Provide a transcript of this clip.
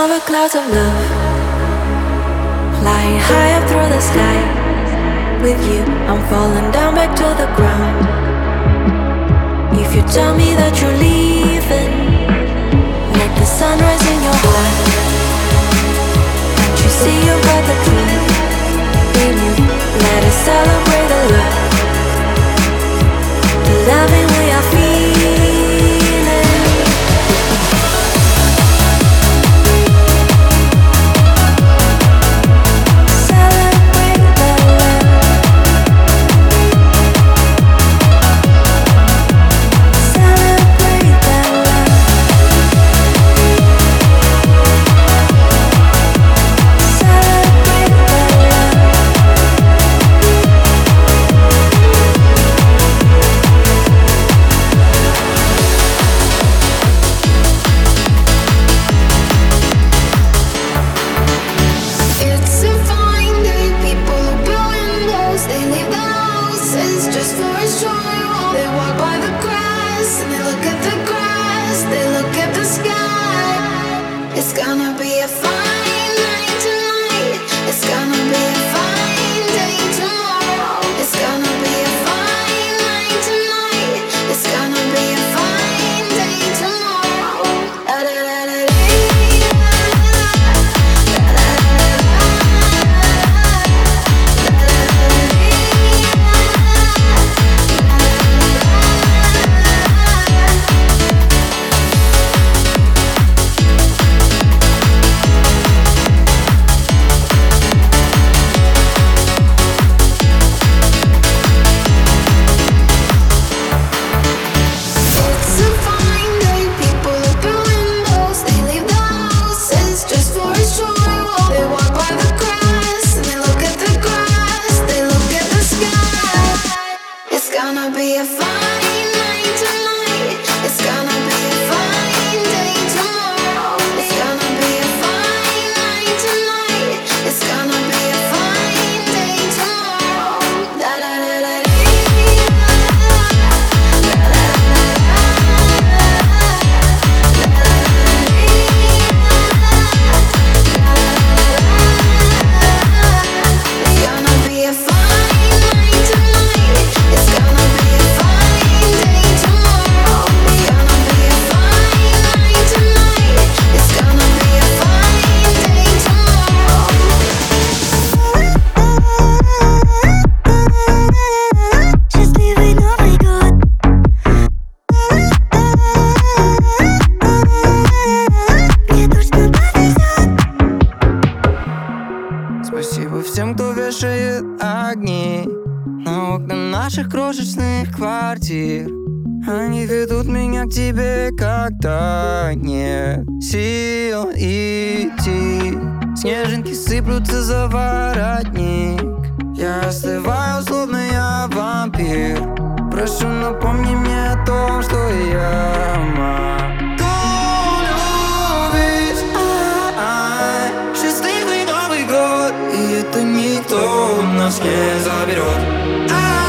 summer clouds of love Flying high up through the sky. With you, I'm falling down back to the ground. If you tell me that you're leaving Let the sun rise in your heart. Don't you see you got the truth in you Let us celebrate the love? The loving we are feeling. квартир Они ведут меня к тебе, когда нет сил идти. Снежинки сыплются за воротник. Я остываю, словно я вампир. Прошу, напомни мне о том, что я мать это никто у нас не заберет.